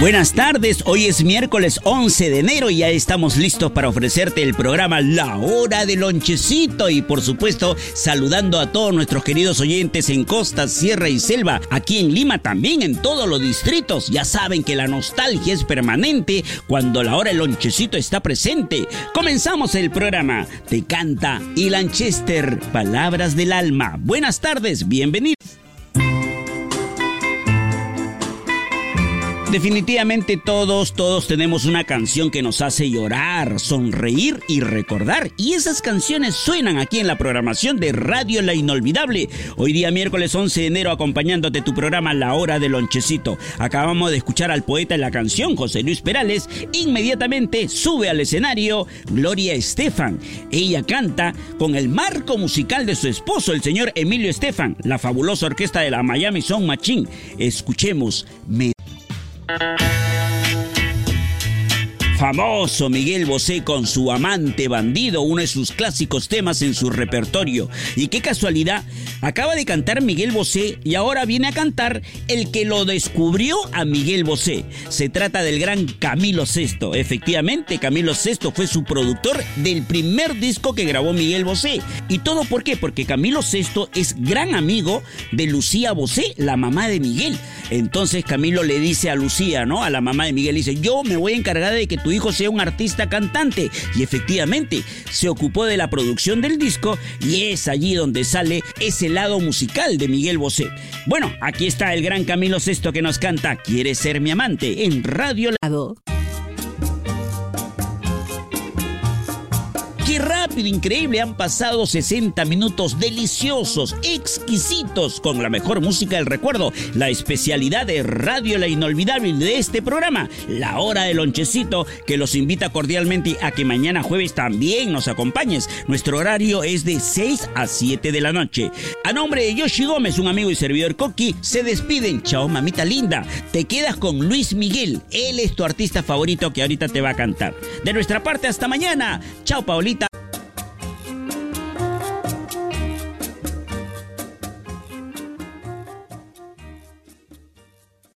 Buenas tardes, hoy es miércoles 11 de enero y ya estamos listos para ofrecerte el programa La Hora del Lonchecito y por supuesto saludando a todos nuestros queridos oyentes en Costa, Sierra y Selva, aquí en Lima también en todos los distritos. Ya saben que la nostalgia es permanente cuando la Hora del Lonchecito está presente. Comenzamos el programa. Te canta y Lanchester, Palabras del Alma. Buenas tardes, bienvenidos. Definitivamente todos, todos tenemos una canción que nos hace llorar, sonreír y recordar. Y esas canciones suenan aquí en la programación de Radio La Inolvidable. Hoy día miércoles 11 de enero acompañándote tu programa La Hora del Lonchecito. Acabamos de escuchar al poeta en la canción, José Luis Perales. Inmediatamente sube al escenario Gloria Estefan. Ella canta con el marco musical de su esposo, el señor Emilio Estefan, la fabulosa orquesta de la Miami Sound Machine. Escuchemos Me Famoso Miguel Bosé con su amante bandido, uno de sus clásicos temas en su repertorio. Y qué casualidad, acaba de cantar Miguel Bosé y ahora viene a cantar el que lo descubrió a Miguel Bosé. Se trata del gran Camilo VI. Efectivamente, Camilo VI fue su productor del primer disco que grabó Miguel Bosé. ¿Y todo por qué? Porque Camilo VI es gran amigo de Lucía Bosé, la mamá de Miguel. Entonces Camilo le dice a Lucía, ¿no? A la mamá de Miguel, dice, yo me voy a encargar de que tu hijo sea un artista cantante. Y efectivamente, se ocupó de la producción del disco y es allí donde sale ese lado musical de Miguel Bosé. Bueno, aquí está el gran Camilo Sesto que nos canta Quiere ser mi amante en Radio Lado. Increíble, han pasado 60 minutos deliciosos, exquisitos, con la mejor música del recuerdo, la especialidad de Radio La Inolvidable de este programa, la hora del lonchecito, que los invita cordialmente a que mañana jueves también nos acompañes. Nuestro horario es de 6 a 7 de la noche. A nombre de Yoshi Gómez, un amigo y servidor Coqui, se despiden. Chao, mamita linda. Te quedas con Luis Miguel. Él es tu artista favorito que ahorita te va a cantar. De nuestra parte, hasta mañana. Chao, Paulita